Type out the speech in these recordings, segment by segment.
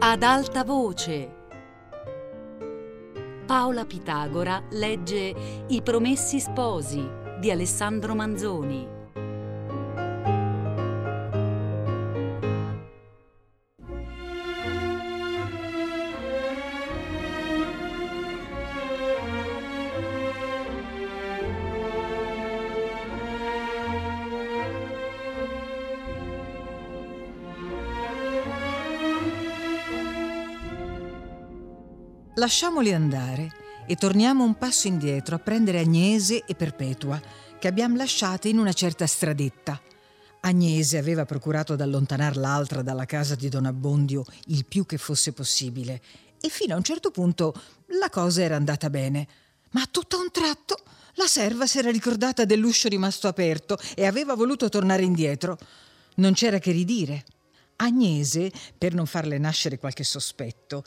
Ad alta voce. Paola Pitagora legge I promessi sposi di Alessandro Manzoni. Lasciamoli andare e torniamo un passo indietro a prendere Agnese e Perpetua, che abbiamo lasciate in una certa stradetta. Agnese aveva procurato di allontanar l'altra dalla casa di Don Abbondio il più che fosse possibile e fino a un certo punto la cosa era andata bene. Ma a tutto un tratto la serva si era ricordata dell'uscio rimasto aperto e aveva voluto tornare indietro. Non c'era che ridire. Agnese, per non farle nascere qualche sospetto,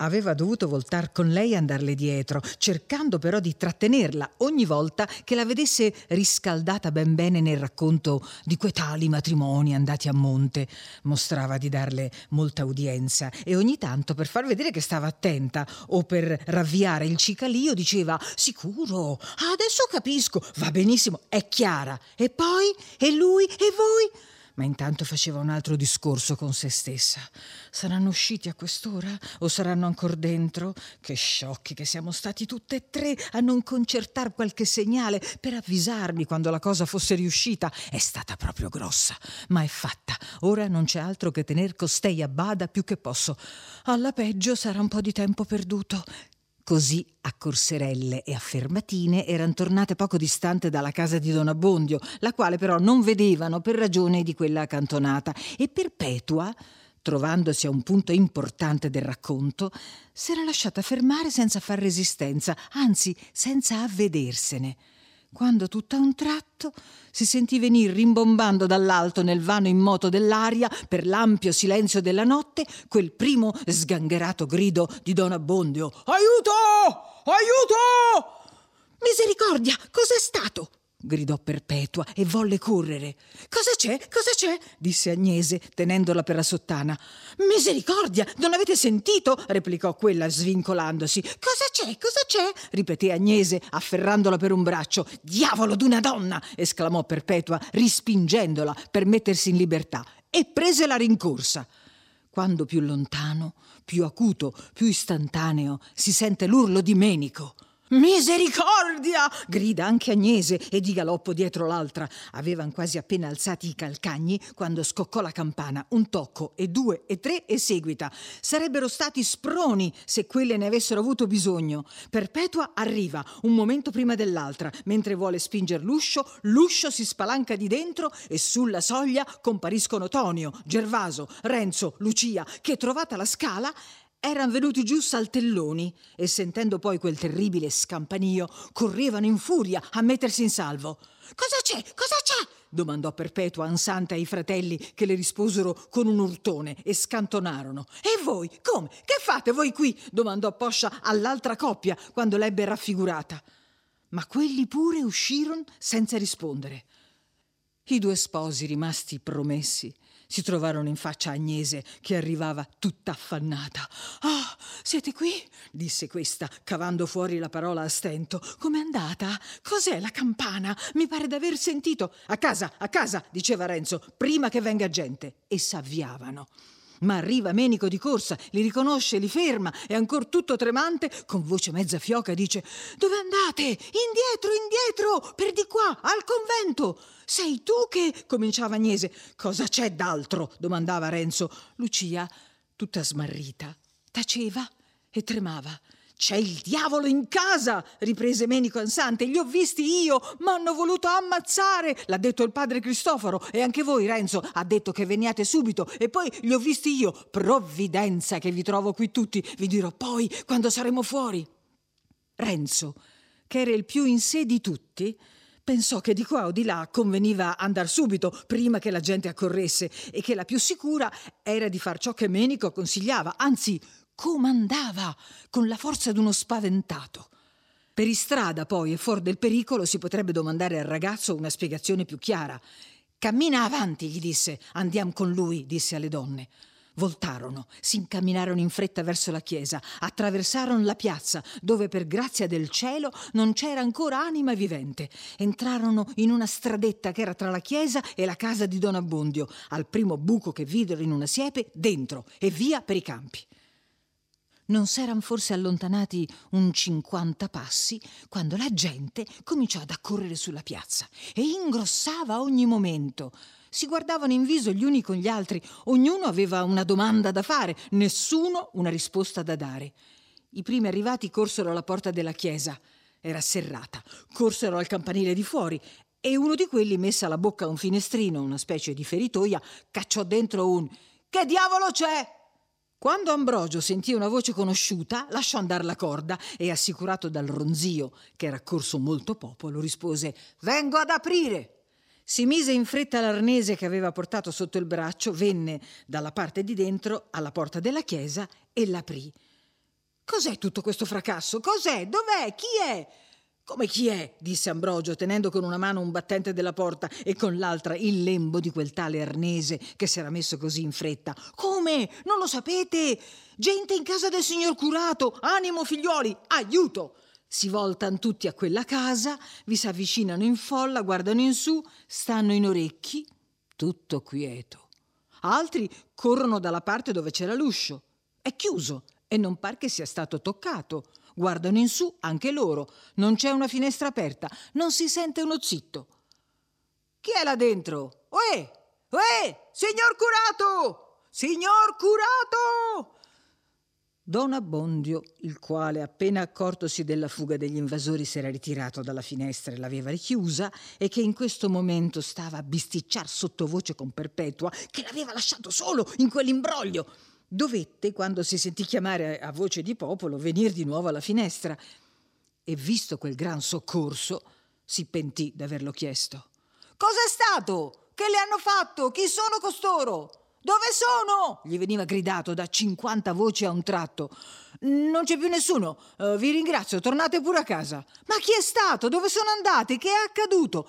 aveva dovuto voltar con lei e andarle dietro, cercando però di trattenerla ogni volta che la vedesse riscaldata ben bene nel racconto di quei tali matrimoni andati a monte. Mostrava di darle molta udienza e ogni tanto per far vedere che stava attenta o per ravviare il cicalio diceva sicuro, adesso capisco, va benissimo, è chiara. E poi? E lui? E voi? Ma intanto faceva un altro discorso con se stessa. Saranno usciti a quest'ora o saranno ancora dentro? Che sciocchi che siamo stati tutte e tre a non concertar qualche segnale per avvisarmi quando la cosa fosse riuscita. È stata proprio grossa, ma è fatta. Ora non c'è altro che tener costei a bada più che posso. Alla peggio sarà un po' di tempo perduto. Così a corserelle e a fermatine erano tornate poco distante dalla casa di Don Abbondio, la quale però non vedevano per ragione di quella accantonata, e Perpetua, trovandosi a un punto importante del racconto, s'era lasciata fermare senza far resistenza, anzi senza avvedersene quando tutto a un tratto si sentì venir rimbombando dall'alto nel vano immoto dell'aria per l'ampio silenzio della notte quel primo sgangherato grido di Don Abbondio Aiuto! Aiuto! Misericordia, cos'è stato? Gridò Perpetua e volle correre. Cosa c'è? Cosa c'è? disse Agnese, tenendola per la sottana. Misericordia, non avete sentito? replicò quella svincolandosi. Cosa c'è? Cosa c'è? ripeté Agnese, afferrandola per un braccio. Diavolo d'una donna! esclamò Perpetua, rispingendola per mettersi in libertà, e prese la rincorsa. Quando più lontano, più acuto, più istantaneo, si sente l'urlo di Menico. Misericordia! grida anche Agnese e di galoppo dietro l'altra. Avevan quasi appena alzati i calcagni quando scoccò la campana. Un tocco e due e tre e seguita. Sarebbero stati sproni se quelle ne avessero avuto bisogno. Perpetua arriva un momento prima dell'altra. Mentre vuole spingere l'uscio, l'uscio si spalanca di dentro e sulla soglia compariscono Tonio, Gervaso, Renzo, Lucia, che trovata la scala Eran venuti giù saltelloni e sentendo poi quel terribile scampanio correvano in furia a mettersi in salvo. Cosa c'è? Cosa c'è? domandò Perpetua ansante ai fratelli che le risposero con un urtone e scantonarono. E voi? Come? Che fate voi qui? domandò Poscia all'altra coppia quando l'ebbe raffigurata. Ma quelli pure uscirono senza rispondere. I due sposi rimasti promessi si trovarono in faccia Agnese che arrivava tutta affannata. Ah, siete qui? disse questa, cavando fuori la parola a stento. Com'è andata? Cos'è la campana? Mi pare d'aver sentito. A casa, a casa, diceva Renzo, prima che venga gente. E s'avviavano. Ma arriva Menico di corsa, li riconosce, li ferma e ancor tutto tremante, con voce mezza fioca, dice: Dove andate? Indietro, indietro, per di qua, al convento. Sei tu che. cominciava Agnese. Cosa c'è d'altro? domandava Renzo. Lucia, tutta smarrita, taceva e tremava. C'è il diavolo in casa, riprese Menico ansante. Li ho visti io, m'hanno voluto ammazzare, l'ha detto il padre Cristoforo. E anche voi, Renzo, ha detto che veniate subito. E poi li ho visti io. Provvidenza che vi trovo qui tutti. Vi dirò poi quando saremo fuori. Renzo, che era il più in sé di tutti, pensò che di qua o di là conveniva andar subito, prima che la gente accorresse, e che la più sicura era di far ciò che Menico consigliava, anzi comandava con la forza d'uno spaventato. Per istrada, poi, e fuori del pericolo, si potrebbe domandare al ragazzo una spiegazione più chiara. Cammina avanti, gli disse. Andiamo con lui, disse alle donne. Voltarono, si incamminarono in fretta verso la chiesa, attraversarono la piazza, dove per grazia del cielo non c'era ancora anima vivente. Entrarono in una stradetta che era tra la chiesa e la casa di Don Abbondio. Al primo buco che videro in una siepe, dentro e via per i campi. Non s'eran forse allontanati un cinquanta passi quando la gente cominciò ad accorrere sulla piazza e ingrossava ogni momento. Si guardavano in viso gli uni con gli altri, ognuno aveva una domanda da fare, nessuno una risposta da dare. I primi arrivati corsero alla porta della chiesa. Era serrata. Corsero al campanile di fuori e uno di quelli, messa la bocca a un finestrino, una specie di feritoia, cacciò dentro un Che diavolo c'è? Quando Ambrogio sentì una voce conosciuta, lasciò andare la corda e, assicurato dal ronzio, che era corso molto popolo, rispose Vengo ad aprire. Si mise in fretta l'arnese che aveva portato sotto il braccio, venne dalla parte di dentro alla porta della chiesa e l'aprì. Cos'è tutto questo fracasso? Cos'è? Dov'è? Chi è? Come chi è? disse Ambrogio, tenendo con una mano un battente della porta e con l'altra il lembo di quel tale arnese che s'era messo così in fretta. Come? Non lo sapete? Gente in casa del signor curato! Animo, figliuoli! Aiuto! Si voltano tutti a quella casa, vi si avvicinano in folla, guardano in su, stanno in orecchi, tutto quieto. Altri corrono dalla parte dove c'era l'uscio. È chiuso e non par che sia stato toccato. Guardano in su anche loro. Non c'è una finestra aperta, non si sente uno zitto. Chi è là dentro? Uè! Uè! Signor curato! Signor curato! Don Abbondio, il quale, appena accortosi della fuga degli invasori, s'era ritirato dalla finestra e l'aveva richiusa, e che in questo momento stava a bisticciar sottovoce con Perpetua, che l'aveva lasciato solo in quell'imbroglio, dovette, quando si sentì chiamare a voce di popolo, venire di nuovo alla finestra. E visto quel gran soccorso, si pentì d'averlo chiesto. Cos'è stato? Che le hanno fatto? Chi sono costoro? Dove sono? gli veniva gridato da cinquanta voci a un tratto. Non c'è più nessuno. Uh, vi ringrazio, tornate pure a casa. Ma chi è stato? Dove sono andati? Che è accaduto?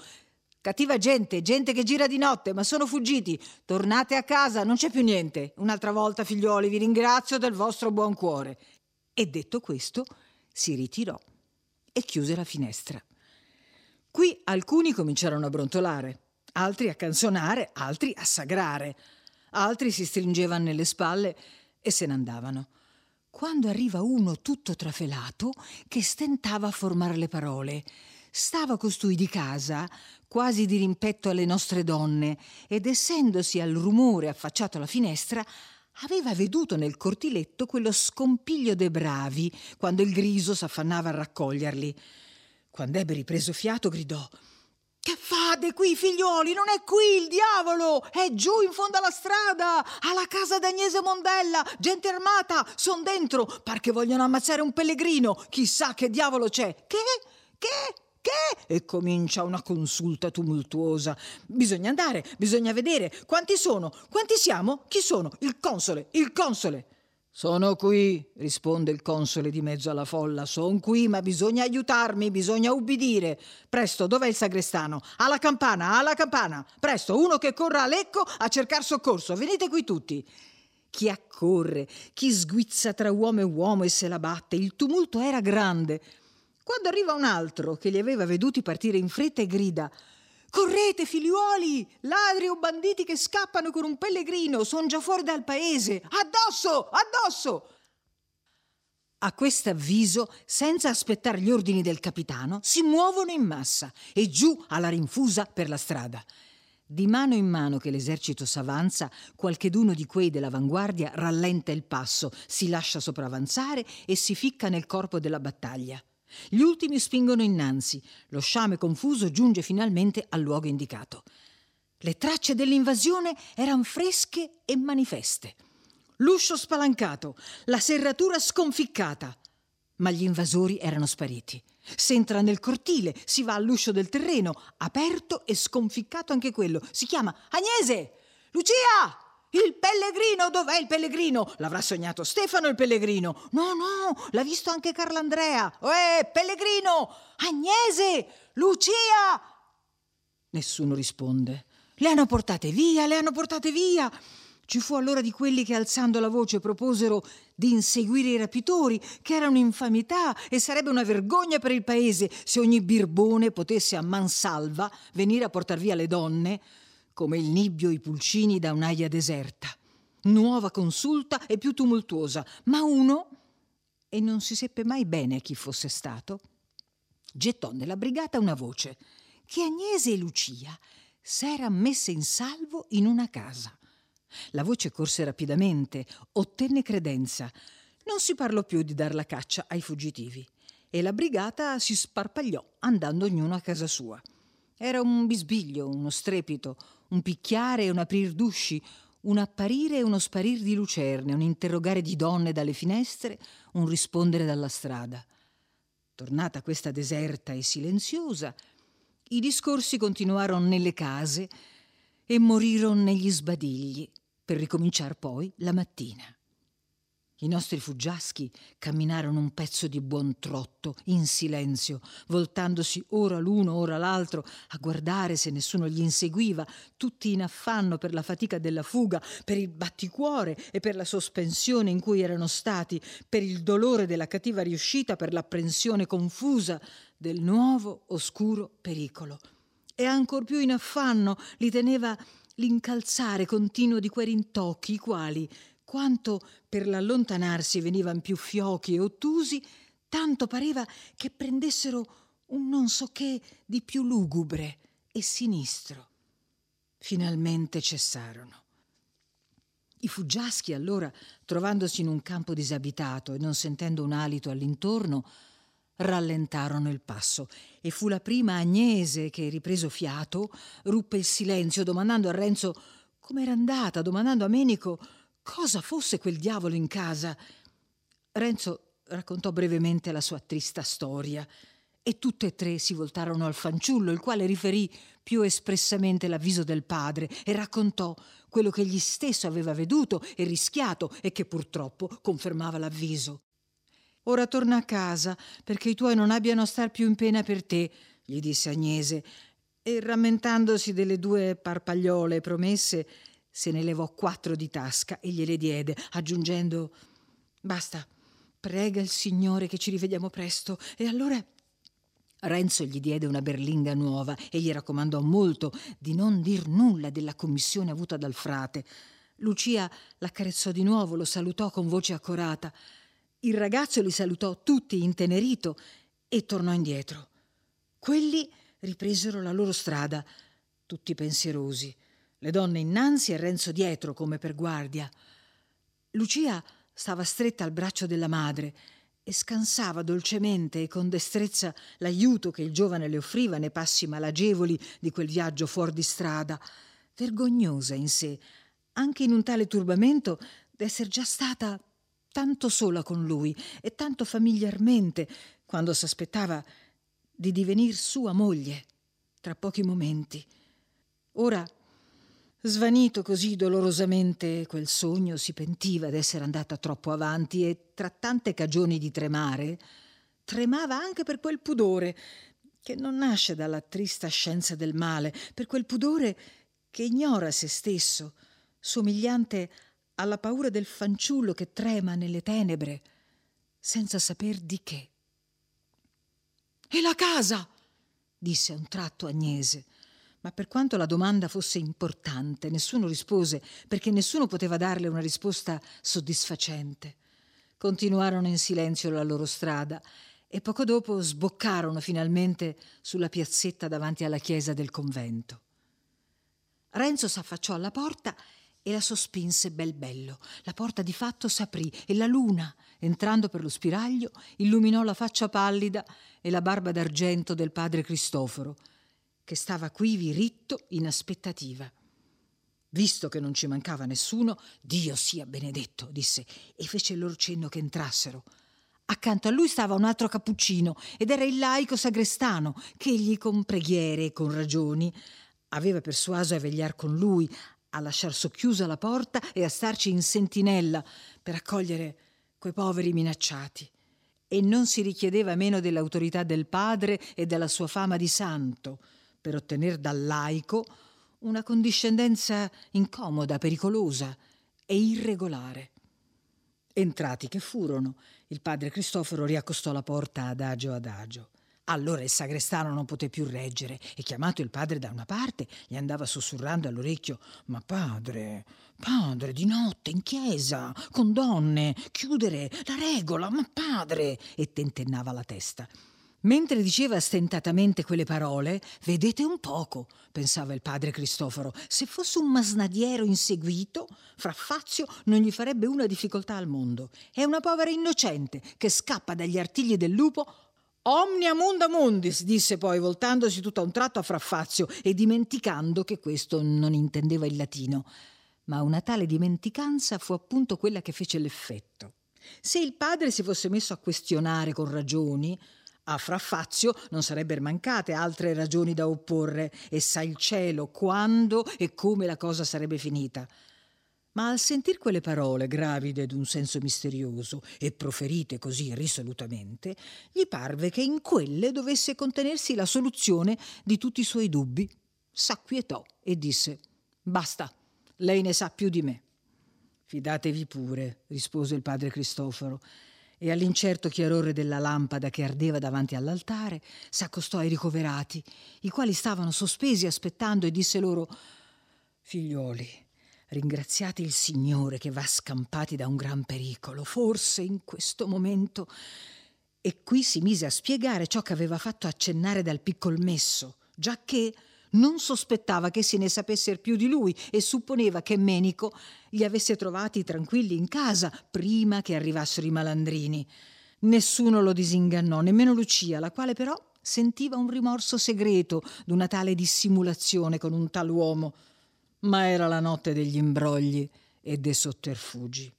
Cattiva gente, gente che gira di notte, ma sono fuggiti. Tornate a casa, non c'è più niente. Un'altra volta, figlioli, vi ringrazio del vostro buon cuore. E detto questo, si ritirò e chiuse la finestra. Qui alcuni cominciarono a brontolare, altri a canzonare, altri a sagrare altri si stringevano nelle spalle e se ne andavano. Quando arriva uno tutto trafelato che stentava a formare le parole. Stava costui di casa, quasi di rimpetto alle nostre donne, ed essendosi al rumore affacciato alla finestra, aveva veduto nel cortiletto quello scompiglio dei bravi, quando il griso s'affannava a raccoglierli. Quando ebbe ripreso fiato, gridò che fate qui, figlioli? Non è qui il diavolo! È giù in fondo alla strada, alla casa d'Agnese Mondella, gente armata, son dentro, par che vogliono ammazzare un pellegrino, chissà che diavolo c'è. Che? Che? Che? E comincia una consulta tumultuosa. Bisogna andare, bisogna vedere. Quanti sono? Quanti siamo? Chi sono? Il console, il console. Sono qui, risponde il console di mezzo alla folla. Sono qui, ma bisogna aiutarmi, bisogna ubbidire. Presto, dov'è il sagrestano? Alla campana, alla campana. Presto, uno che corra a Lecco a cercare soccorso. Venite qui tutti. Chi accorre, chi sguizza tra uomo e uomo e se la batte. Il tumulto era grande. Quando arriva un altro che li aveva veduti partire in fretta e grida Correte, figliuoli! Ladri o banditi che scappano con un pellegrino, sono già fuori dal paese! Addosso! Addosso! A questo avviso, senza aspettare gli ordini del capitano, si muovono in massa e giù alla rinfusa per la strada. Di mano in mano che l'esercito s'avanza, qualcheduno di quei dell'avanguardia rallenta il passo, si lascia sopravanzare e si ficca nel corpo della battaglia. Gli ultimi spingono innanzi. Lo sciame confuso giunge finalmente al luogo indicato. Le tracce dell'invasione erano fresche e manifeste. L'uscio spalancato, la serratura sconficcata. Ma gli invasori erano spariti. S'entra nel cortile, si va all'uscio del terreno, aperto e sconficcato anche quello. Si chiama Agnese! Lucia! Il pellegrino, dov'è il pellegrino? L'avrà sognato Stefano il pellegrino. No, no, l'ha visto anche Carlandrea. Eh, pellegrino! Agnese! Lucia! Nessuno risponde. Le hanno portate via, le hanno portate via. Ci fu allora di quelli che alzando la voce proposero di inseguire i rapitori, che era un'infamità e sarebbe una vergogna per il paese se ogni birbone potesse a mansalva venire a portar via le donne, come il nibbio i pulcini da un'aia deserta. Nuova consulta e più tumultuosa, ma uno, e non si seppe mai bene chi fosse stato, gettò nella brigata una voce che Agnese e Lucia s'era messe in salvo in una casa. La voce corse rapidamente, ottenne credenza. Non si parlò più di dar la caccia ai fuggitivi e la brigata si sparpagliò, andando ognuno a casa sua. Era un bisbiglio, uno strepito, un picchiare e un aprir d'usci, un apparire e uno sparir di lucerne, un interrogare di donne dalle finestre, un rispondere dalla strada. Tornata questa deserta e silenziosa, i discorsi continuarono nelle case e morirono negli sbadigli, per ricominciare poi la mattina. I nostri fuggiaschi camminarono un pezzo di buon trotto, in silenzio, voltandosi ora l'uno, ora l'altro, a guardare se nessuno gli inseguiva, tutti in affanno per la fatica della fuga, per il batticuore e per la sospensione in cui erano stati, per il dolore della cattiva riuscita, per l'apprensione confusa del nuovo oscuro pericolo. E ancor più in affanno li teneva l'incalzare continuo di quei rintocchi, i quali, quanto per l'allontanarsi venivan più fiochi e ottusi, tanto pareva che prendessero un non so che di più lugubre e sinistro. Finalmente cessarono. I fuggiaschi allora, trovandosi in un campo disabitato e non sentendo un alito all'intorno, rallentarono il passo e fu la prima Agnese che, ripreso fiato, ruppe il silenzio domandando a Renzo com'era andata, domandando a Menico cosa fosse quel diavolo in casa. Renzo raccontò brevemente la sua trista storia e tutte e tre si voltarono al fanciullo, il quale riferì più espressamente l'avviso del padre e raccontò quello che egli stesso aveva veduto e rischiato e che purtroppo confermava l'avviso. Ora torna a casa perché i tuoi non abbiano a star più in pena per te, gli disse Agnese, e rammentandosi delle due parpagliole promesse, se ne levò quattro di tasca e gliele diede, aggiungendo Basta, prega il Signore che ci rivediamo presto. E allora Renzo gli diede una berlinga nuova e gli raccomandò molto di non dir nulla della commissione avuta dal frate. Lucia l'accarezzò di nuovo, lo salutò con voce accorata. Il ragazzo li salutò tutti intenerito e tornò indietro. Quelli ripresero la loro strada, tutti pensierosi le donne innanzi e Renzo dietro come per guardia. Lucia stava stretta al braccio della madre e scansava dolcemente e con destrezza l'aiuto che il giovane le offriva nei passi malagevoli di quel viaggio fuori di strada, vergognosa in sé, anche in un tale turbamento d'esser già stata tanto sola con lui e tanto familiarmente quando s'aspettava di divenir sua moglie tra pochi momenti. Ora Svanito così dolorosamente quel sogno, si pentiva d'essere andata troppo avanti e, tra tante cagioni di tremare, tremava anche per quel pudore che non nasce dalla trista scienza del male, per quel pudore che ignora se stesso, somigliante alla paura del fanciullo che trema nelle tenebre, senza saper di che. E la casa? disse a un tratto Agnese. Ma per quanto la domanda fosse importante, nessuno rispose perché nessuno poteva darle una risposta soddisfacente. Continuarono in silenzio la loro strada e poco dopo sboccarono finalmente sulla piazzetta davanti alla chiesa del convento. Renzo s'affacciò alla porta e la sospinse bel bello. La porta di fatto s'aprì e la luna, entrando per lo spiraglio, illuminò la faccia pallida e la barba d'argento del padre Cristoforo, che stava quivi ritto in aspettativa. Visto che non ci mancava nessuno, Dio sia benedetto, disse, e fece loro cenno che entrassero. Accanto a lui stava un altro cappuccino ed era il laico sagrestano che egli con preghiere e con ragioni aveva persuaso a vegliar con lui, a lasciar socchiusa la porta e a starci in sentinella per accogliere quei poveri minacciati. E non si richiedeva meno dell'autorità del padre e della sua fama di santo per ottenere dal laico una condiscendenza incomoda, pericolosa, e irregolare. Entrati che furono, il padre Cristoforo riaccostò la porta adagio adagio. Allora il sagrestano non poté più reggere e chiamato il padre da una parte gli andava sussurrando all'orecchio Ma padre, padre, di notte in chiesa, con donne, chiudere la regola, ma padre e tentennava la testa. Mentre diceva stentatamente quelle parole, vedete un poco, pensava il padre Cristoforo, se fosse un masnadiero inseguito, fra Fazio non gli farebbe una difficoltà al mondo. È una povera innocente che scappa dagli artigli del lupo. Omnia munda mundis, disse poi, voltandosi tutto a un tratto a Fraffazio e dimenticando che questo non intendeva il latino. Ma una tale dimenticanza fu appunto quella che fece l'effetto. Se il padre si fosse messo a questionare con ragioni, a Fra Fazio non sarebbero mancate altre ragioni da opporre e sa il cielo quando e come la cosa sarebbe finita. Ma al sentir quelle parole gravide d'un senso misterioso e proferite così risolutamente, gli parve che in quelle dovesse contenersi la soluzione di tutti i suoi dubbi. S'acquietò e disse: Basta, lei ne sa più di me. Fidatevi pure, rispose il padre Cristoforo e all'incerto chiarore della lampada che ardeva davanti all'altare s'accostò ai ricoverati, i quali stavano sospesi aspettando e disse loro Figliuoli, ringraziate il Signore che va scampati da un gran pericolo, forse in questo momento. E qui si mise a spiegare ciò che aveva fatto accennare dal piccol messo, giacché non sospettava che se ne sapesse più di lui e supponeva che Menico li avesse trovati tranquilli in casa prima che arrivassero i malandrini. Nessuno lo disingannò, nemmeno Lucia, la quale però sentiva un rimorso segreto d'una tale dissimulazione con un tal uomo. Ma era la notte degli imbrogli e dei sotterfugi.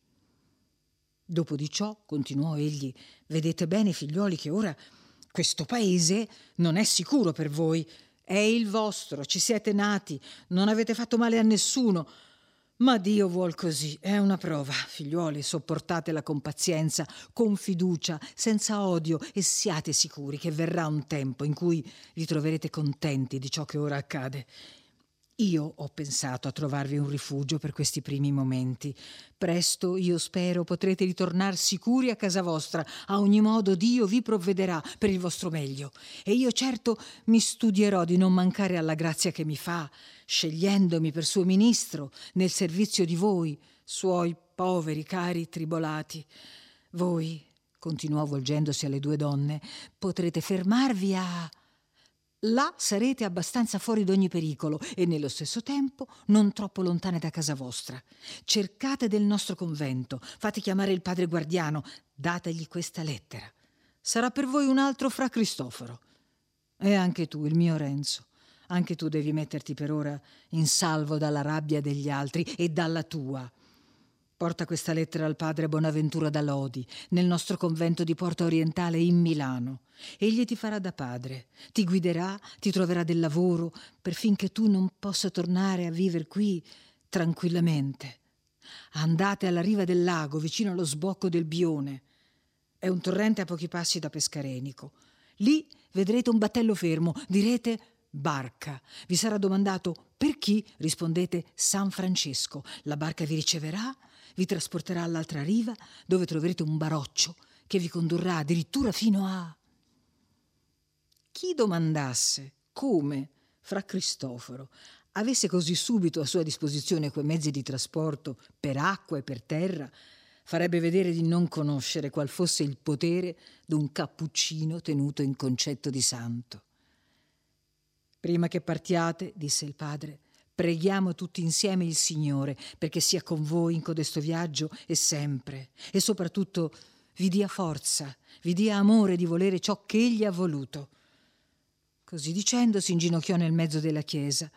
Dopo di ciò, continuò egli, vedete bene, figlioli, che ora questo paese non è sicuro per voi. È il vostro, ci siete nati, non avete fatto male a nessuno. Ma Dio vuol così, è una prova. Figliuoli, sopportatela con pazienza, con fiducia, senza odio e siate sicuri che verrà un tempo in cui vi troverete contenti di ciò che ora accade. Io ho pensato a trovarvi un rifugio per questi primi momenti. Presto, io spero, potrete ritornare sicuri a casa vostra. A ogni modo Dio vi provvederà per il vostro meglio. E io certo mi studierò di non mancare alla grazia che mi fa, scegliendomi per suo ministro nel servizio di voi, suoi poveri cari tribolati. Voi, continuò volgendosi alle due donne, potrete fermarvi a Là sarete abbastanza fuori d'ogni pericolo e nello stesso tempo non troppo lontane da casa vostra. Cercate del nostro convento, fate chiamare il padre guardiano, dategli questa lettera. Sarà per voi un altro fra Cristoforo. E anche tu, il mio Renzo. Anche tu devi metterti per ora in salvo dalla rabbia degli altri e dalla tua. Porta questa lettera al padre Bonaventura da Lodi, nel nostro convento di Porta Orientale in Milano. Egli ti farà da padre, ti guiderà, ti troverà del lavoro, perfinché tu non possa tornare a vivere qui tranquillamente. Andate alla riva del lago, vicino allo sbocco del Bione. È un torrente a pochi passi da Pescarenico. Lì vedrete un battello fermo, direte barca. Vi sarà domandato per chi? Rispondete San Francesco. La barca vi riceverà vi trasporterà all'altra riva dove troverete un baroccio che vi condurrà addirittura fino a... Chi domandasse come fra Cristoforo avesse così subito a sua disposizione quei mezzi di trasporto per acqua e per terra, farebbe vedere di non conoscere qual fosse il potere d'un cappuccino tenuto in concetto di santo. Prima che partiate, disse il padre, Preghiamo tutti insieme il Signore perché sia con voi in codesto viaggio e sempre, e soprattutto vi dia forza, vi dia amore di volere ciò che Egli ha voluto. Così dicendo si inginocchiò nel mezzo della chiesa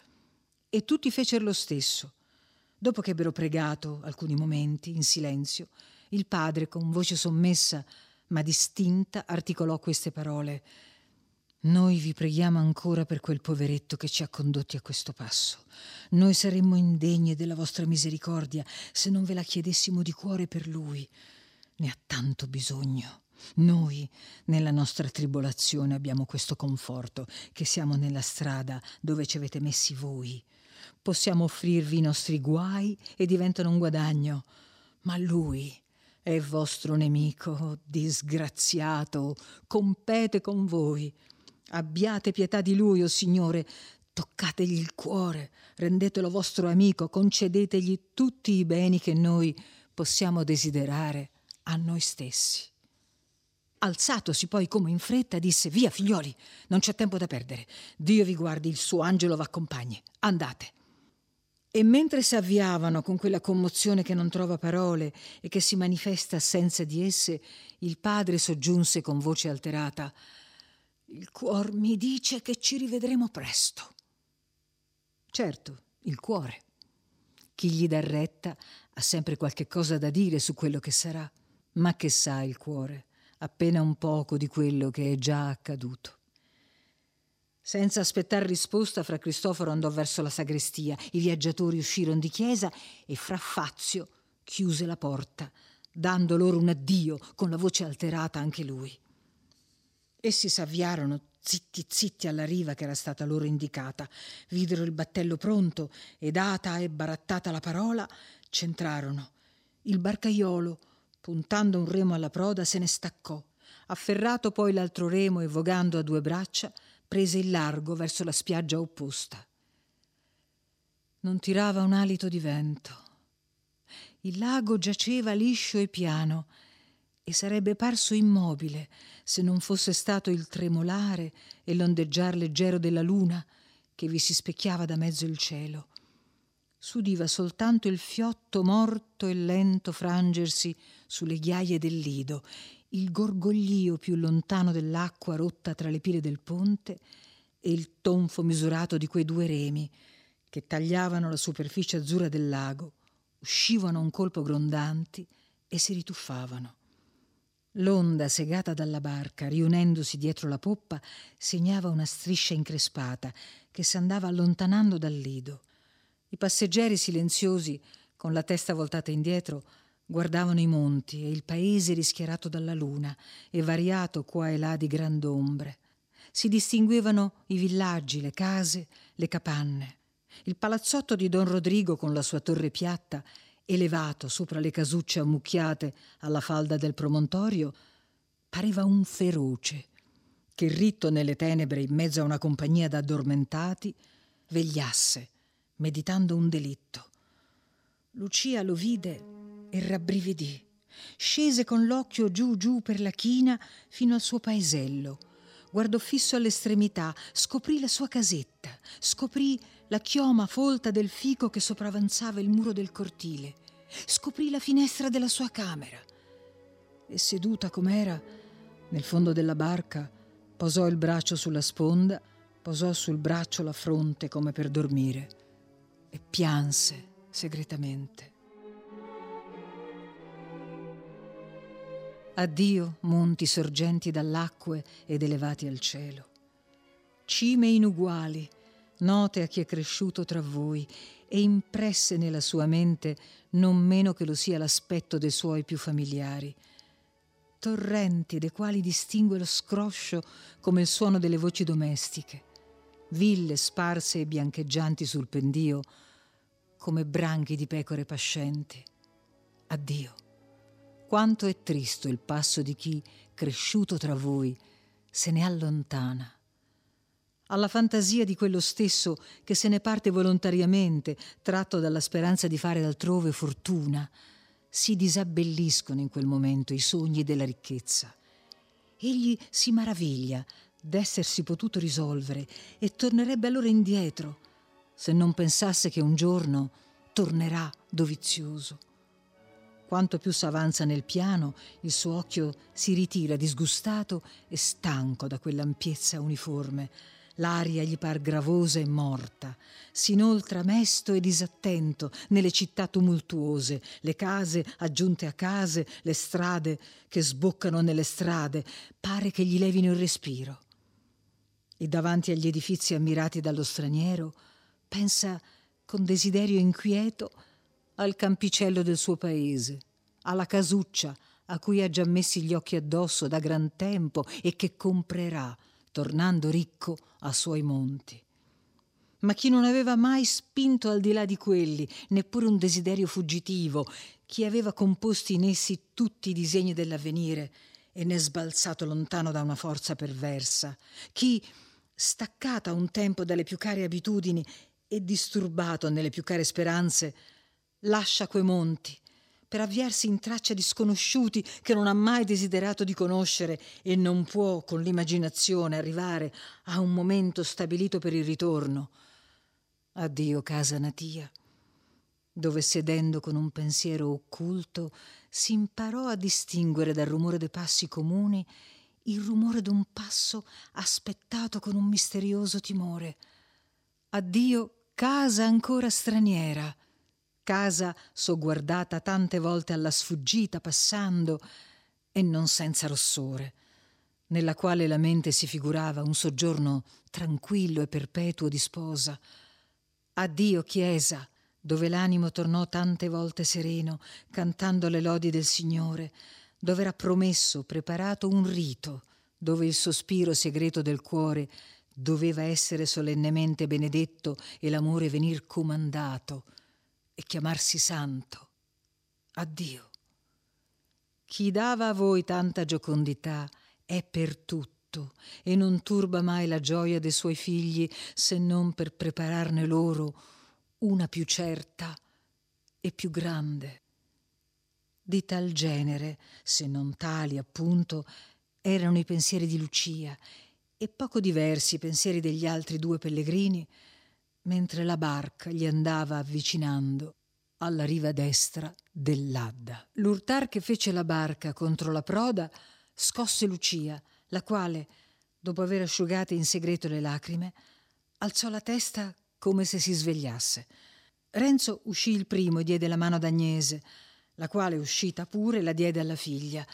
e tutti fecero lo stesso. Dopo che ebbero pregato alcuni momenti in silenzio, il padre, con voce sommessa ma distinta, articolò queste parole noi vi preghiamo ancora per quel poveretto che ci ha condotti a questo passo. Noi saremmo indegni della vostra misericordia se non ve la chiedessimo di cuore per lui. Ne ha tanto bisogno. Noi, nella nostra tribolazione, abbiamo questo conforto, che siamo nella strada dove ci avete messi voi. Possiamo offrirvi i nostri guai e diventano un guadagno. Ma lui è vostro nemico, disgraziato, compete con voi. Abbiate pietà di lui, o oh Signore, toccategli il cuore, rendetelo vostro amico, concedetegli tutti i beni che noi possiamo desiderare a noi stessi. Alzatosi poi come in fretta disse Via figlioli, non c'è tempo da perdere. Dio vi guardi, il suo angelo v'accompagni. Andate. E mentre si avviavano con quella commozione che non trova parole e che si manifesta senza di esse, il padre soggiunse con voce alterata Il cuor mi dice che ci rivedremo presto. Certo, il cuore. Chi gli dà retta ha sempre qualche cosa da dire su quello che sarà, ma che sa il cuore, appena un poco di quello che è già accaduto. Senza aspettare risposta, fra Cristoforo andò verso la sagrestia, i viaggiatori uscirono di chiesa e fra Fazio chiuse la porta, dando loro un addio con la voce alterata anche lui. Essi s'avviarono zitti zitti alla riva che era stata loro indicata, videro il battello pronto e data e barattata la parola, c'entrarono. Il barcaiolo, puntando un remo alla proda, se ne staccò. Afferrato poi l'altro remo e vogando a due braccia, prese il largo verso la spiaggia opposta. Non tirava un alito di vento. Il lago giaceva liscio e piano e sarebbe parso immobile se non fosse stato il tremolare e l'ondeggiar leggero della luna che vi si specchiava da mezzo il cielo. S'udiva soltanto il fiotto morto e lento frangersi sulle ghiaie del lido il gorgoglio più lontano dell'acqua rotta tra le pile del ponte e il tonfo misurato di quei due remi che tagliavano la superficie azzurra del lago, uscivano a un colpo grondanti e si rituffavano. L'onda segata dalla barca, riunendosi dietro la poppa, segnava una striscia increspata che s'andava allontanando dal lido. I passeggeri silenziosi, con la testa voltata indietro, Guardavano i monti e il paese rischiarato dalla luna e variato qua e là di grand'ombre. Si distinguevano i villaggi, le case, le capanne. Il palazzotto di Don Rodrigo con la sua torre piatta, elevato sopra le casucce ammucchiate alla falda del promontorio, pareva un feroce che ritto nelle tenebre in mezzo a una compagnia d'addormentati vegliasse, meditando un delitto. Lucia lo vide e rabbrividì. Scese con l'occhio giù giù per la china fino al suo paesello. Guardò fisso all'estremità, scoprì la sua casetta, scoprì la chioma folta del fico che sopravanzava il muro del cortile, scoprì la finestra della sua camera. E seduta com'era, nel fondo della barca, posò il braccio sulla sponda, posò sul braccio la fronte come per dormire e pianse segretamente. Addio monti sorgenti dall'acque ed elevati al cielo. Cime inuguali, note a chi è cresciuto tra voi e impresse nella sua mente non meno che lo sia l'aspetto dei suoi più familiari. Torrenti dei quali distingue lo scroscio come il suono delle voci domestiche. Ville sparse e biancheggianti sul pendio come branchi di pecore pascenti. Addio. Quanto è tristo il passo di chi, cresciuto tra voi, se ne allontana. Alla fantasia di quello stesso che se ne parte volontariamente, tratto dalla speranza di fare altrove fortuna, si disabbelliscono in quel momento i sogni della ricchezza. Egli si maraviglia d'essersi potuto risolvere e tornerebbe allora indietro se non pensasse che un giorno tornerà dovizioso. Quanto più s'avanza nel piano, il suo occhio si ritira disgustato e stanco da quell'ampiezza uniforme. L'aria gli par gravosa e morta. Si inoltra mesto e disattento nelle città tumultuose, le case aggiunte a case, le strade che sboccano nelle strade. Pare che gli levino il respiro. E davanti agli edifizi ammirati dallo straniero, pensa con desiderio inquieto al campicello del suo paese, alla casuccia a cui ha già messi gli occhi addosso da gran tempo e che comprerà, tornando ricco a suoi monti. Ma chi non aveva mai spinto al di là di quelli, neppure un desiderio fuggitivo, chi aveva composti in essi tutti i disegni dell'avvenire e ne sbalzato lontano da una forza perversa, chi, staccata un tempo dalle più care abitudini e disturbato nelle più care speranze, lascia quei monti per avviarsi in traccia di sconosciuti che non ha mai desiderato di conoscere e non può con l'immaginazione arrivare a un momento stabilito per il ritorno. Addio casa natia, dove sedendo con un pensiero occulto si imparò a distinguere dal rumore dei passi comuni il rumore d'un passo aspettato con un misterioso timore. Addio casa ancora straniera, casa sogguardata tante volte alla sfuggita passando e non senza rossore, nella quale la mente si figurava un soggiorno tranquillo e perpetuo di sposa. Addio chiesa, dove l'animo tornò tante volte sereno, cantando le lodi del Signore, dove era promesso, preparato un rito, dove il sospiro segreto del cuore doveva essere solennemente benedetto e l'amore venir comandato e chiamarsi santo. Addio. Chi dava a voi tanta giocondità è per tutto e non turba mai la gioia dei suoi figli se non per prepararne loro una più certa e più grande. Di tal genere, se non tali appunto, erano i pensieri di Lucia e poco diversi i pensieri degli altri due pellegrini, mentre la barca gli andava avvicinando alla riva destra dell'Adda. L'urtar che fece la barca contro la proda scosse Lucia, la quale, dopo aver asciugate in segreto le lacrime, alzò la testa come se si svegliasse. Renzo uscì il primo e diede la mano ad Agnese, la quale, uscita pure, la diede alla figlia,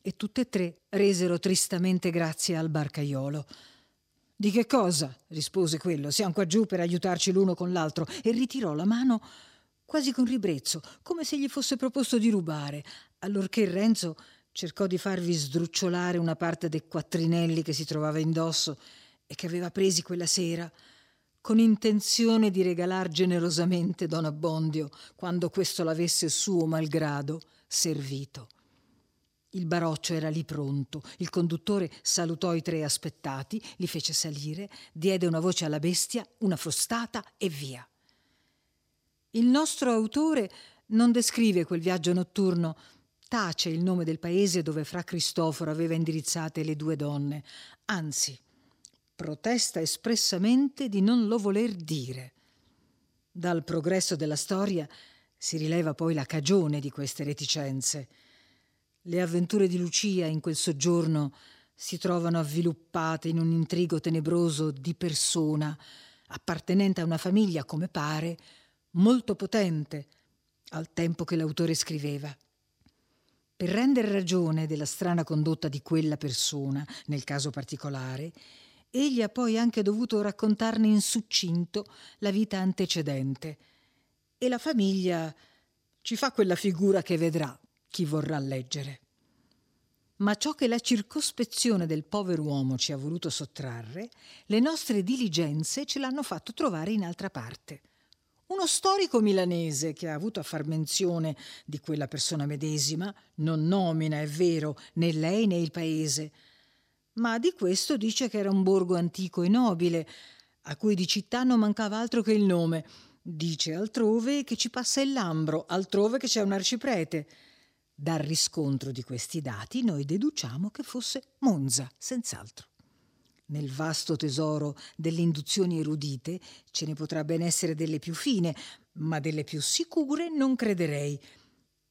e tutte e tre resero tristamente grazie al barcaiolo. Di che cosa? rispose quello. Siamo qua giù per aiutarci l'uno con l'altro, e ritirò la mano quasi con ribrezzo, come se gli fosse proposto di rubare, allorché Renzo cercò di farvi sdrucciolare una parte dei quattrinelli che si trovava indosso e che aveva presi quella sera con intenzione di regalar generosamente Don Abbondio quando questo l'avesse suo malgrado servito. Il baroccio era lì pronto, il conduttore salutò i tre aspettati, li fece salire, diede una voce alla bestia, una frustata e via. Il nostro autore non descrive quel viaggio notturno, tace il nome del paese dove fra Cristoforo aveva indirizzate le due donne, anzi, protesta espressamente di non lo voler dire. Dal progresso della storia si rileva poi la cagione di queste reticenze. Le avventure di Lucia in quel soggiorno si trovano avviluppate in un intrigo tenebroso di persona, appartenente a una famiglia, come pare, molto potente al tempo che l'autore scriveva. Per rendere ragione della strana condotta di quella persona, nel caso particolare, egli ha poi anche dovuto raccontarne in succinto la vita antecedente. E la famiglia ci fa quella figura che vedrà chi vorrà leggere. Ma ciò che la circospezione del povero uomo ci ha voluto sottrarre, le nostre diligenze ce l'hanno fatto trovare in altra parte. Uno storico milanese che ha avuto a far menzione di quella persona medesima non nomina, è vero, né lei né il paese, ma di questo dice che era un borgo antico e nobile, a cui di città non mancava altro che il nome. Dice altrove che ci passa il Lambro, altrove che c'è un arciprete. Dal riscontro di questi dati noi deduciamo che fosse Monza, senz'altro. Nel vasto tesoro delle induzioni erudite ce ne potrà ben essere delle più fine, ma delle più sicure non crederei.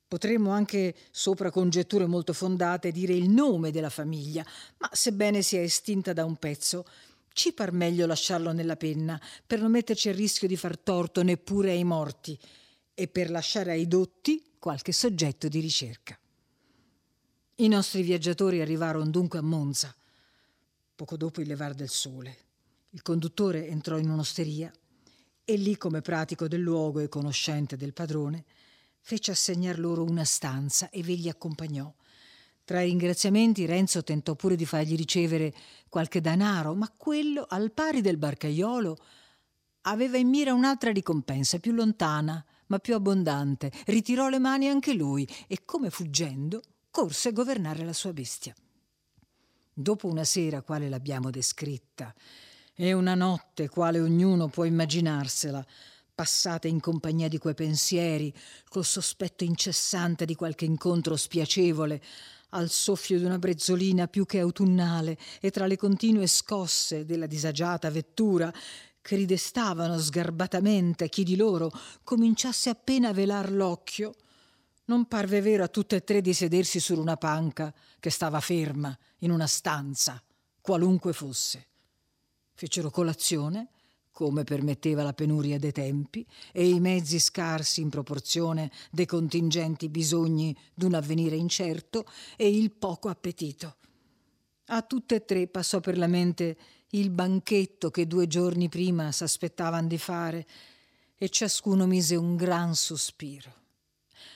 Potremmo anche, sopra congetture molto fondate, dire il nome della famiglia, ma sebbene sia estinta da un pezzo, ci par meglio lasciarlo nella penna, per non metterci a rischio di far torto neppure ai morti e per lasciare ai dotti qualche soggetto di ricerca. I nostri viaggiatori arrivarono dunque a Monza, poco dopo il levar del sole. Il conduttore entrò in un'osteria e lì, come pratico del luogo e conoscente del padrone, fece assegnar loro una stanza e ve li accompagnò, Tra i ringraziamenti Renzo tentò pure di fargli ricevere qualche danaro, ma quello, al pari del barcaiolo, aveva in mira un'altra ricompensa più lontana, ma più abbondante. Ritirò le mani anche lui e, come fuggendo, corse a governare la sua bestia. Dopo una sera quale l'abbiamo descritta, e una notte quale ognuno può immaginarsela, passate in compagnia di quei pensieri, col sospetto incessante di qualche incontro spiacevole, al soffio di una brezzolina più che autunnale e tra le continue scosse della disagiata vettura che ridestavano sgarbatamente chi di loro cominciasse appena a velar l'occhio, non parve vero a tutte e tre di sedersi su una panca che stava ferma in una stanza, qualunque fosse. Fecero colazione, come permetteva la penuria dei tempi e i mezzi scarsi in proporzione dei contingenti bisogni d'un avvenire incerto e il poco appetito. A tutte e tre passò per la mente il banchetto che due giorni prima s'aspettavan di fare e ciascuno mise un gran sospiro.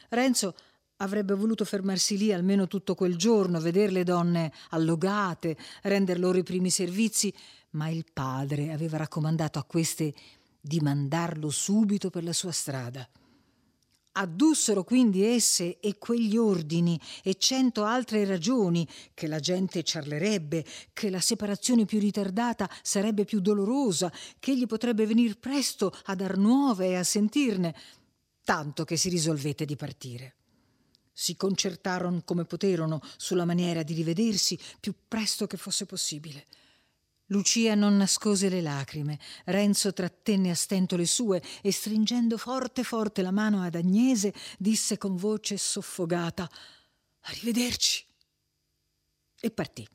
Renzo Avrebbe voluto fermarsi lì almeno tutto quel giorno, vedere le donne allogate, render loro i primi servizi, ma il padre aveva raccomandato a queste di mandarlo subito per la sua strada. Addussero quindi esse e quegli ordini e cento altre ragioni che la gente ciarlerebbe, che la separazione più ritardata sarebbe più dolorosa, che egli potrebbe venir presto a dar nuove e a sentirne, tanto che si risolvette di partire. Si concertarono come poterono sulla maniera di rivedersi più presto che fosse possibile. Lucia non nascose le lacrime, Renzo trattenne a stento le sue e stringendo forte forte la mano ad Agnese disse con voce soffogata Arrivederci. E partì.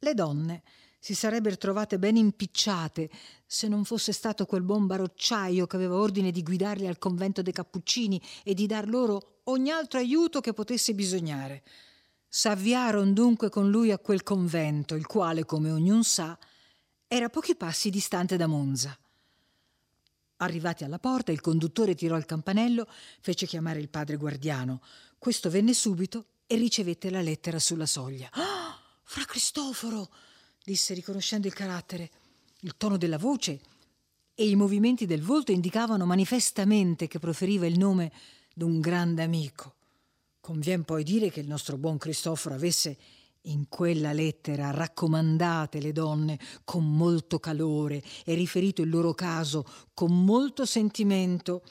Le donne si sarebbero trovate ben impicciate se non fosse stato quel buon barocciaio che aveva ordine di guidarli al convento dei Cappuccini e di dar loro ogni altro aiuto che potesse bisognare. S'avviarono dunque con lui a quel convento, il quale, come ognuno sa, era pochi passi distante da Monza. Arrivati alla porta, il conduttore tirò il campanello, fece chiamare il padre guardiano. Questo venne subito e ricevette la lettera sulla soglia. Ah, fra Cristoforo! disse riconoscendo il carattere. Il tono della voce e i movimenti del volto indicavano manifestamente che proferiva il nome d'un grande amico. Convien poi dire che il nostro buon Cristoforo avesse in quella lettera raccomandate le donne con molto calore e riferito il loro caso con molto sentimento,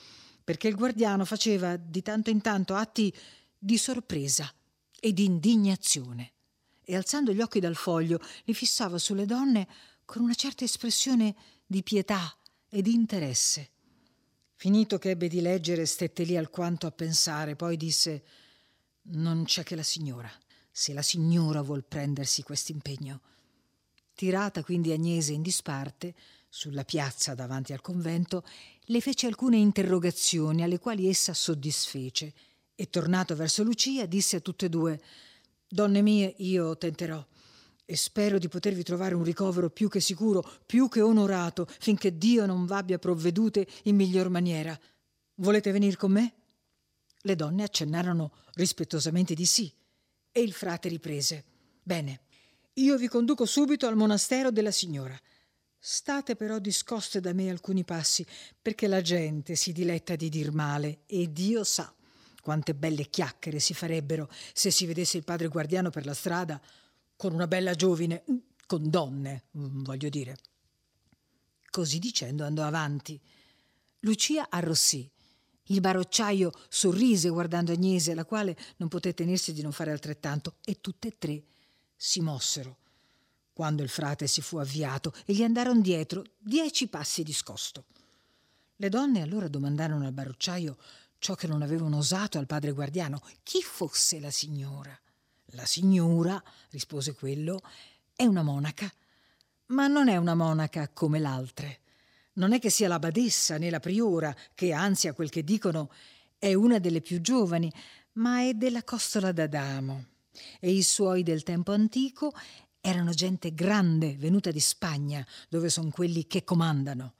perché il guardiano faceva di tanto in tanto atti di sorpresa e di indignazione e alzando gli occhi dal foglio li fissava sulle donne con una certa espressione di pietà e di interesse. Finito che ebbe di leggere, stette lì alquanto a pensare, poi disse Non c'è che la signora, se la signora vuol prendersi quest'impegno. Tirata quindi Agnese in disparte, sulla piazza davanti al convento, le fece alcune interrogazioni alle quali essa soddisfece e tornato verso Lucia disse a tutte e due Donne mie, io tenterò e spero di potervi trovare un ricovero più che sicuro, più che onorato, finché Dio non v'abbia provvedute in miglior maniera. Volete venire con me? Le donne accennarono rispettosamente di sì e il frate riprese. Bene, io vi conduco subito al monastero della signora. State però discoste da me alcuni passi, perché la gente si diletta di dir male e Dio sa quante belle chiacchiere si farebbero se si vedesse il padre guardiano per la strada con una bella giovine, mm, con donne, mm, voglio dire. Così dicendo andò avanti. Lucia arrossì. Il barocciaio sorrise guardando Agnese, la quale non poté tenersi di non fare altrettanto, e tutte e tre si mossero. Quando il frate si fu avviato e gli andarono dietro dieci passi di scosto. Le donne allora domandarono al barocciaio ciò che non avevano osato al padre guardiano, chi fosse la signora. La signora, rispose quello, è una monaca, ma non è una monaca come l'altre. Non è che sia la badessa né la priora, che anzi a quel che dicono è una delle più giovani, ma è della costola d'Adamo. E i suoi del tempo antico erano gente grande venuta di Spagna, dove sono quelli che comandano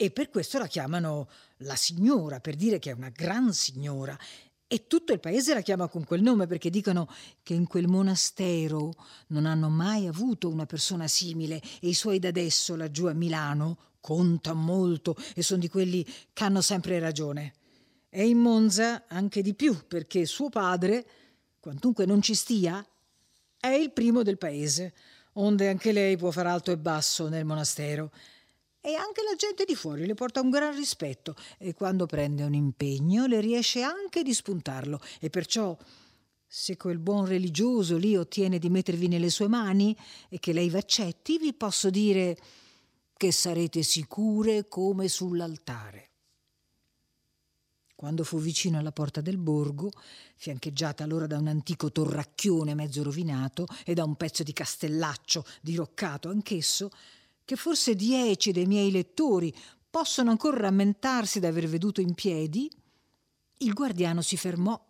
e per questo la chiamano la signora, per dire che è una gran signora. E tutto il paese la chiama con quel nome perché dicono che in quel monastero non hanno mai avuto una persona simile e i suoi d'adesso laggiù a Milano contano molto e sono di quelli che hanno sempre ragione. E in Monza anche di più perché suo padre, quantunque non ci stia, è il primo del paese, onde anche lei può far alto e basso nel monastero e anche la gente di fuori le porta un gran rispetto e quando prende un impegno le riesce anche di spuntarlo e perciò se quel buon religioso lì ottiene di mettervi nelle sue mani e che lei v'accetti, vi posso dire che sarete sicure come sull'altare. Quando fu vicino alla porta del borgo, fiancheggiata allora da un antico torracchione mezzo rovinato e da un pezzo di castellaccio diroccato anch'esso, che forse dieci dei miei lettori possono ancora rammentarsi d'aver veduto in piedi, il guardiano si fermò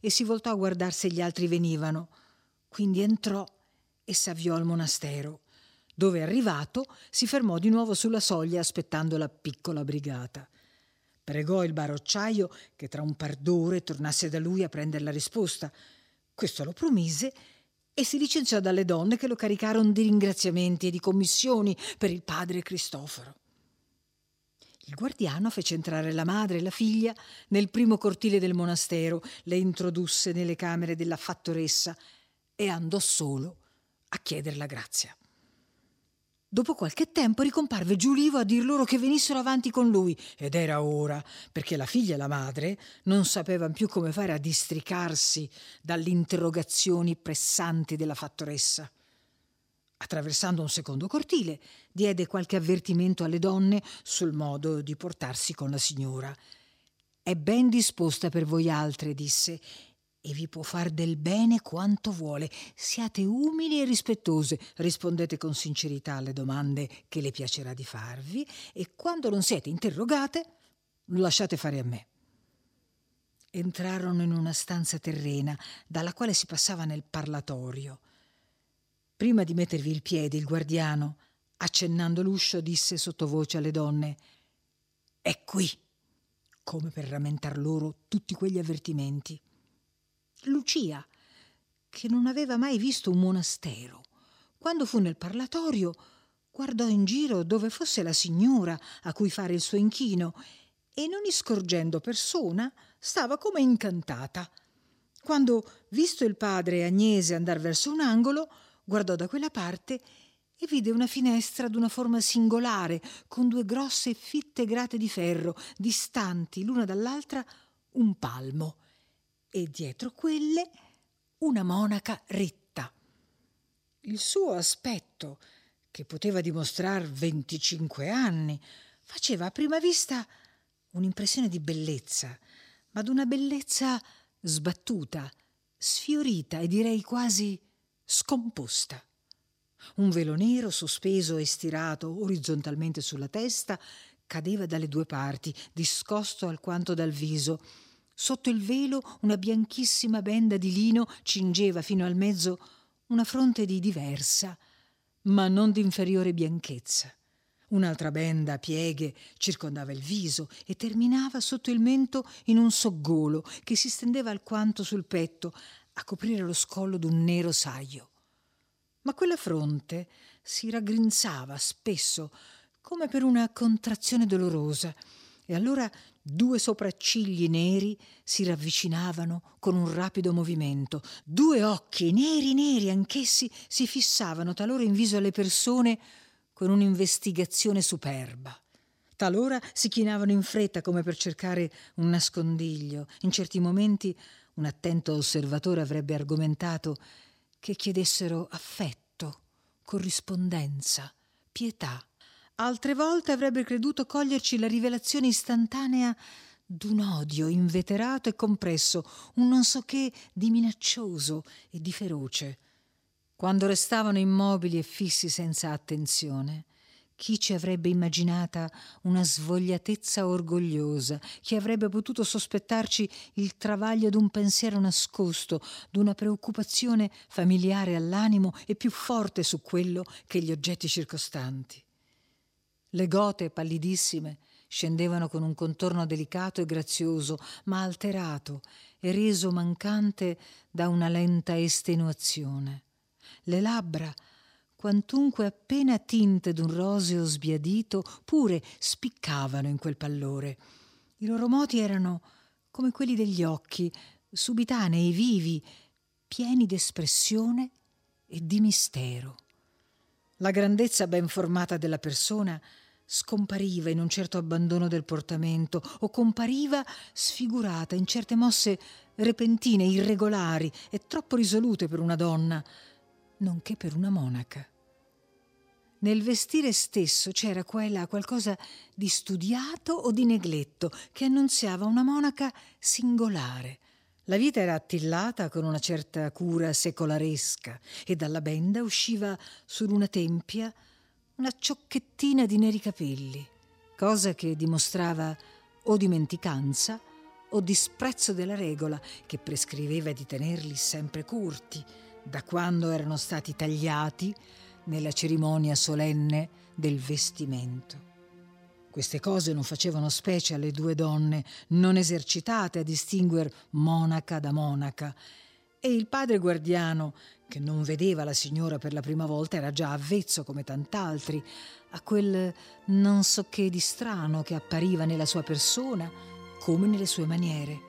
e si voltò a guardare se gli altri venivano. Quindi entrò e s'avviò al monastero, dove arrivato si fermò di nuovo sulla soglia aspettando la piccola brigata. Pregò il barocciaio che tra un par d'ore tornasse da lui a prendere la risposta. Questo lo promise e si licenziò dalle donne che lo caricarono di ringraziamenti e di commissioni per il padre Cristoforo. Il guardiano fece entrare la madre e la figlia nel primo cortile del monastero, le introdusse nelle camere della fattoressa e andò solo a chiedere la grazia. Dopo qualche tempo ricomparve Giulivo a dir loro che venissero avanti con lui, ed era ora, perché la figlia e la madre non sapevano più come fare a districarsi dalle interrogazioni pressanti della fattoressa. Attraversando un secondo cortile, diede qualche avvertimento alle donne sul modo di portarsi con la signora. È ben disposta per voi altre, disse, e vi può far del bene quanto vuole. Siate umili e rispettose, rispondete con sincerità alle domande che le piacerà di farvi e quando non siete interrogate lo lasciate fare a me. Entrarono in una stanza terrena dalla quale si passava nel parlatorio. Prima di mettervi il piede, il guardiano, accennando l'uscio, disse sottovoce alle donne È qui, come per rammentar loro tutti quegli avvertimenti. Lucia, che non aveva mai visto un monastero, quando fu nel parlatorio, guardò in giro dove fosse la signora a cui fare il suo inchino e non iscorgendo persona stava come incantata. Quando, visto il padre e Agnese andar verso un angolo, guardò da quella parte e vide una finestra d'una forma singolare, con due grosse fitte grate di ferro, distanti l'una dall'altra un palmo e dietro quelle una monaca ritta. Il suo aspetto, che poteva dimostrar 25 anni, faceva a prima vista un'impressione di bellezza, ma d'una bellezza sbattuta, sfiorita e direi quasi scomposta. Un velo nero sospeso e stirato orizzontalmente sulla testa cadeva dalle due parti, discosto alquanto dal viso, Sotto il velo una bianchissima benda di lino cingeva fino al mezzo una fronte di diversa, ma non di inferiore bianchezza. Un'altra benda a pieghe circondava il viso e terminava sotto il mento in un soggolo che si stendeva alquanto sul petto a coprire lo scollo d'un nero saio. Ma quella fronte si raggrinzava spesso come per una contrazione dolorosa e allora Due sopraccigli neri si ravvicinavano con un rapido movimento. Due occhi neri neri anch'essi si fissavano talora in viso alle persone con un'investigazione superba. Talora si chinavano in fretta come per cercare un nascondiglio. In certi momenti un attento osservatore avrebbe argomentato che chiedessero affetto, corrispondenza, pietà. Altre volte avrebbe creduto coglierci la rivelazione istantanea d'un odio inveterato e compresso, un non so che di minaccioso e di feroce. Quando restavano immobili e fissi senza attenzione, chi ci avrebbe immaginata una svogliatezza orgogliosa? Chi avrebbe potuto sospettarci il travaglio d'un pensiero nascosto, d'una preoccupazione familiare all'animo e più forte su quello che gli oggetti circostanti? Le gote pallidissime scendevano con un contorno delicato e grazioso, ma alterato e reso mancante da una lenta estenuazione. Le labbra, quantunque appena tinte d'un roseo sbiadito, pure spiccavano in quel pallore. I loro moti erano come quelli degli occhi, subitanei, vivi, pieni d'espressione e di mistero. La grandezza ben formata della persona scompariva in un certo abbandono del portamento o compariva sfigurata in certe mosse repentine, irregolari e troppo risolute per una donna, nonché per una monaca. Nel vestire stesso c'era qua e là qualcosa di studiato o di negletto che annunziava una monaca singolare. La vita era attillata con una certa cura secolaresca e dalla benda usciva su una tempia una ciocchettina di neri capelli, cosa che dimostrava o dimenticanza o disprezzo della regola che prescriveva di tenerli sempre curti, da quando erano stati tagliati nella cerimonia solenne del vestimento. Queste cose non facevano specie alle due donne, non esercitate a distinguere monaca da monaca, e il padre guardiano, che non vedeva la signora per la prima volta, era già avvezzo come tant'altri a quel non so che di strano che appariva nella sua persona come nelle sue maniere.